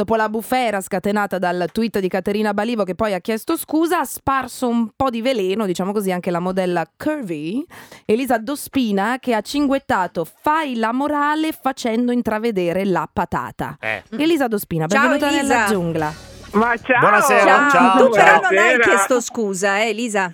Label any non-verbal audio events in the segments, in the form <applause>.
Dopo la bufera scatenata dal tweet di Caterina Balivo che poi ha chiesto scusa, ha sparso un po' di veleno, diciamo così, anche la modella Curvy, Elisa Dospina, che ha cinguettato fai la morale facendo intravedere la patata. Eh. Elisa Dospina, Ciao, benvenuta Elisa. nella giungla. Ma ciao! Buonasera, ciao. tu però non hai chiesto scusa, eh, Elisa?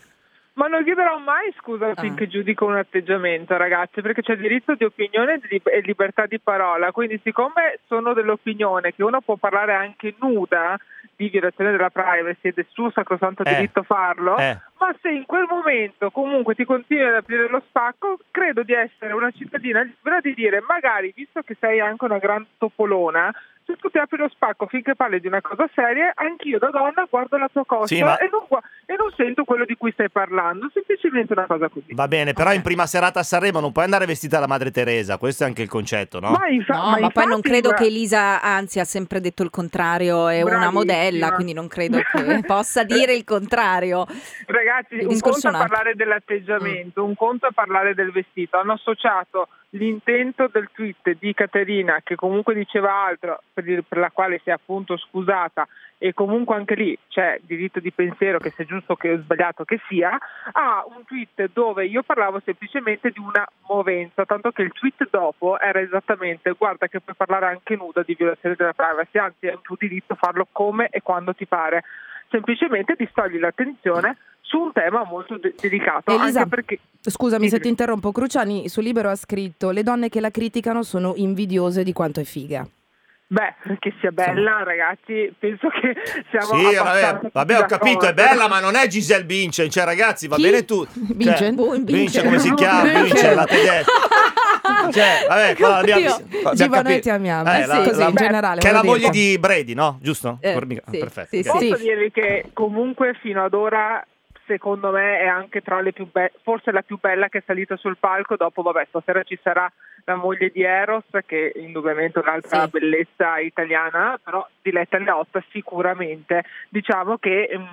Ma non chiederò mai scusa Ah. finché giudico un atteggiamento, ragazzi, perché c'è diritto di opinione e libertà di parola. Quindi, siccome sono dell'opinione che uno può parlare anche nuda di violazione della privacy ed è suo sacrosanto Eh. diritto farlo, Eh. ma se in quel momento comunque ti continui ad aprire lo spacco, credo di essere una cittadina libera di dire, magari, visto che sei anche una gran topolona, se tu ti apri lo spacco finché parli di una cosa seria, anch'io da donna guardo la tua cosa Sì, ma- e, non, gua- e non sento quello di cui stai parlando, semplicemente una cosa così. Va bene, però in prima serata a Sanremo non puoi andare vestita da Madre Teresa, questo è anche il concetto, no? Ma, infa- No, ma ma, poi infatti, non credo che Elisa, anzi, ha sempre detto il contrario, è una Bravissima. modella, quindi non credo che <laughs> possa dire il contrario. Ragazzi, Il un conto è parlare dell'atteggiamento, un conto è parlare del vestito. Hanno associato l'intento del tweet di Caterina, che comunque diceva altro, per, la quale si è appunto scusata, e comunque anche lì c'è diritto di pensiero che sia giusto che sbagliato che sia, a un tweet dove io parlavo semplicemente di una movenza, tanto che il tweet dopo era esattamente guarda che puoi parlare anche nuda di violazione della privacy, anzi è un tuo diritto farlo come e quando ti pare. Semplicemente distogli l'attenzione su un tema molto de- delicato, Elisa, anche perché Scusami se ti interrompo, Cruciani su Libero ha scritto le donne che la criticano sono invidiose di quanto è figa. Beh, che sia bella, ragazzi, penso che siamo Sì, vabbè, vabbè, ho capito, è bella, ma non è Giselle Bündchen, cioè ragazzi, va Chi? bene tu. Bündchen? Boh, Cioè, Bündchen. Bündchen, come si chiama? <laughs> Bündchen, la tedesca. Cioè, vabbè, qua abbiamo, abbiamo Giva, noi capito. ti amiamo. Eh, Eh, la- sì, così, la- in generale, Che è la moglie di Brady, no? Giusto? Eh, Formica- sì, Perfetto. sì, ok. sì. Posso dirvi che comunque fino ad ora secondo me è anche tra le più belle, forse la più bella che è salita sul palco, dopo vabbè stasera ci sarà la moglie di Eros che è indubbiamente un'altra Sì. bellezza italiana, però Diletta Leotta sicuramente diciamo che mm,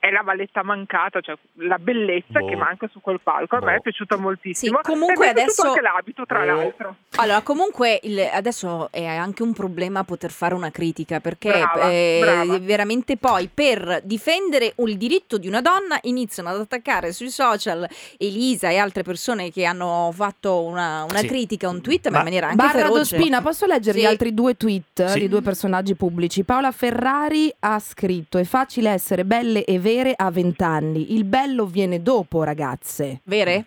è la valletta mancata, cioè la bellezza Boh. che manca su quel palco, a me Boh. è piaciuta moltissimo. Sì, comunque è adesso- anche l'abito tra Oh. l'altro. Allora, comunque il- adesso è anche un problema poter fare una critica perché Brava, eh, brava. veramente poi per difendere il diritto di una donna iniziano ad attaccare sui social Elisa e altre persone che hanno fatto una, una Sì. critica, un tweet, ma, Ma- in maniera anche Barra feroce. Dospina, posso leggere Sì. gli altri due tweet Sì. di due personaggi pubblici? Paola Ferrari ha scritto: È facile essere belle e vere a vent'anni. Il bello viene dopo, ragazze. Vere?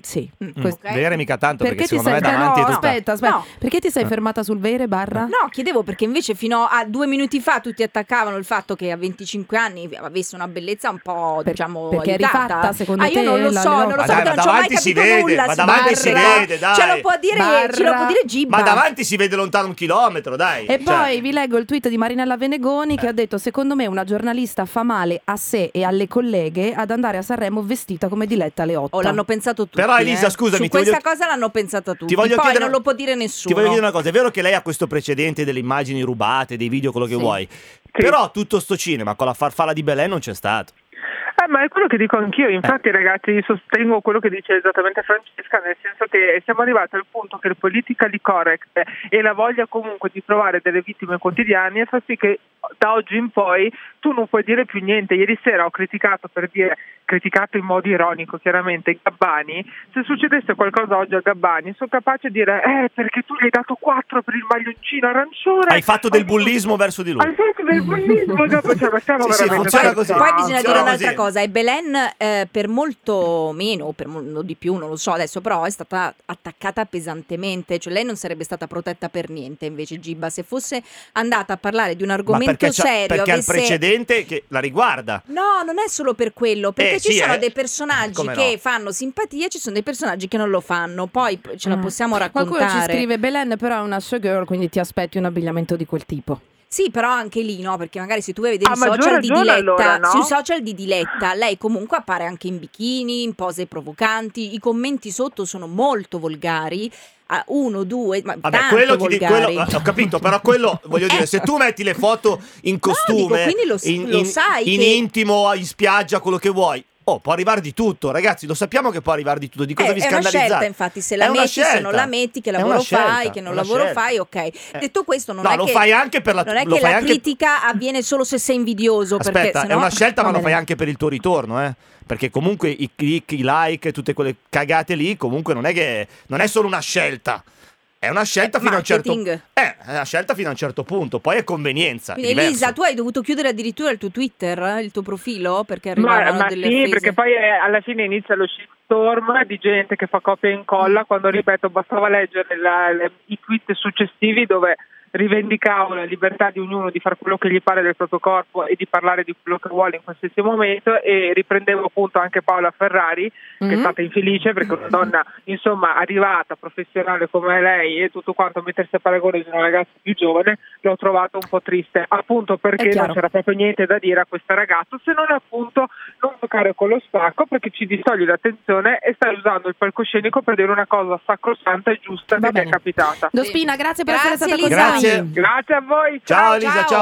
Sì. Mm, questo- ok. Vere mica tanto, perché, Perché ti secondo sei me davanti no, è tutta... aspetta, aspetta. No. Perché ti sei Eh. fermata sul vere, Barra? No, chiedevo perché invece fino a due minuti fa tutti attaccavano il fatto che a 25 anni avesse una bellezza un po', Per- diciamo, perché è aiutata. rifatta, secondo ah, io te, non lo la so, non lo Ma so, dai, non ci ho mai davanti si capito vede, nulla. ma si davanti si vede, dai. Ce lo può dire, Barra. ce lo può dire Gibba. Ma davanti si vede lontano un chilometro, dai. E Cioè, poi vi leggo il tweet di Marinella Venegoni Eh. che ha detto: Secondo me una giornalista fa male a sé e alle colleghe ad andare a Sanremo vestita come Diletta Leotta. Oh, l'hanno pensato tutti. Però, Elisa, eh. scusami, Su questa voglio- cosa l'hanno pensata tutti. Ti voglio Poi chiedere- non lo può dire nessuno. Ti voglio dire una cosa, è vero che lei ha questo precedente delle immagini rubate, dei video, quello che Sì. vuoi. Però tutto sto cinema con la farfalla di Belen non c'è stato. Eh, ma è quello che dico anch'io, infatti ragazzi io sostengo quello che dice esattamente Francesca, nel senso che siamo arrivati al punto che il politically correct e la voglia comunque di trovare delle vittime quotidiane fa sì che da oggi in poi tu non puoi dire più niente. Ieri sera ho criticato per dire, criticato in modo ironico chiaramente Gabbani, se succedesse qualcosa oggi a Gabbani sono capace di dire eh perché tu gli hai dato 4 per il maglioncino arancione. Hai fatto del bullismo verso di lui. Hai fatto del bullismo, dopo cioè, ma siamo Sì, sì, veramente funziona così. Poi bisogna funziona dire un'altra così. cosa, e Belen eh, per molto meno, o per molto di più, non lo so adesso, però è stata attaccata pesantemente, cioè lei non sarebbe stata protetta per niente invece Gibba, se fosse andata a parlare di un argomento serio, perché ha il precedente che la riguarda. No, non è solo per quello, perché Eh, ci sì, sono eh. dei personaggi Come che no? fanno simpatia e ci sono dei personaggi che non lo fanno, poi ce la Mm. possiamo Qualcuno raccontare. ci scrive: Belen, però è una showgirl, quindi ti aspetti un abbigliamento di quel tipo. Sì, però anche lì no, perché magari se tu vai a vedere i social di Diletta, allora, no? sui social di Diletta, lei comunque appare anche in bikini, in pose provocanti, i commenti sotto sono molto volgari, uno, due, ma Vabbè, tanto quello ti dico, quello, ho capito, però quello <laughs> voglio dire, se tu metti le foto in costume, dico, quindi lo in, lo in- sai in che- intimo, in spiaggia, quello che vuoi, Oh, può arrivare di tutto, ragazzi, lo sappiamo che può arrivare di tutto. Di cosa Eh, vi è una scandalizzate? scelta, infatti, se la È metti, se non la metti, che lavoro scelta, fai, che non lavoro scelta. fai, ok. Detto questo, non no, è lo che fai anche per la non è che la anche- critica avviene solo se sei invidioso, perché Aspetta, sennò... è una scelta, ma lo fai anche per il tuo ritorno, eh? Perché comunque i click, i like, tutte quelle cagate lì, comunque non è che non è solo una scelta. È una scelta È fino a un certo. Eh, è una scelta fino a un certo punto, poi è convenienza. è Quindi. Elisa, tu hai dovuto chiudere addirittura il tuo Twitter, eh, il tuo profilo, perché Ma, arrivavano ma delle sì, offese. perché poi eh, alla fine inizia lo shitstorm di gente che fa copia e incolla, quando ripeto bastava leggere la- le- i tweet successivi dove rivendicavo la libertà di ognuno di fare quello che gli pare del proprio corpo e di parlare di quello che vuole in qualsiasi momento e riprendevo appunto anche Paola Ferrari che è Mhm. stata infelice perché una donna insomma arrivata, professionale come lei e tutto quanto mettersi a paragone di una ragazza più giovane l'ho trovato un po' triste appunto perché non c'era proprio niente da dire a questa ragazza se non appunto giocare con lo spacco perché ci distogli l'attenzione e stai usando il palcoscenico per dire una cosa sacrosanta e giusta Va che ti è bene. capitata Dospina, grazie per Grazie, essere stata con Elisa. noi. Grazie. grazie a voi Ciao Elisa, ciao.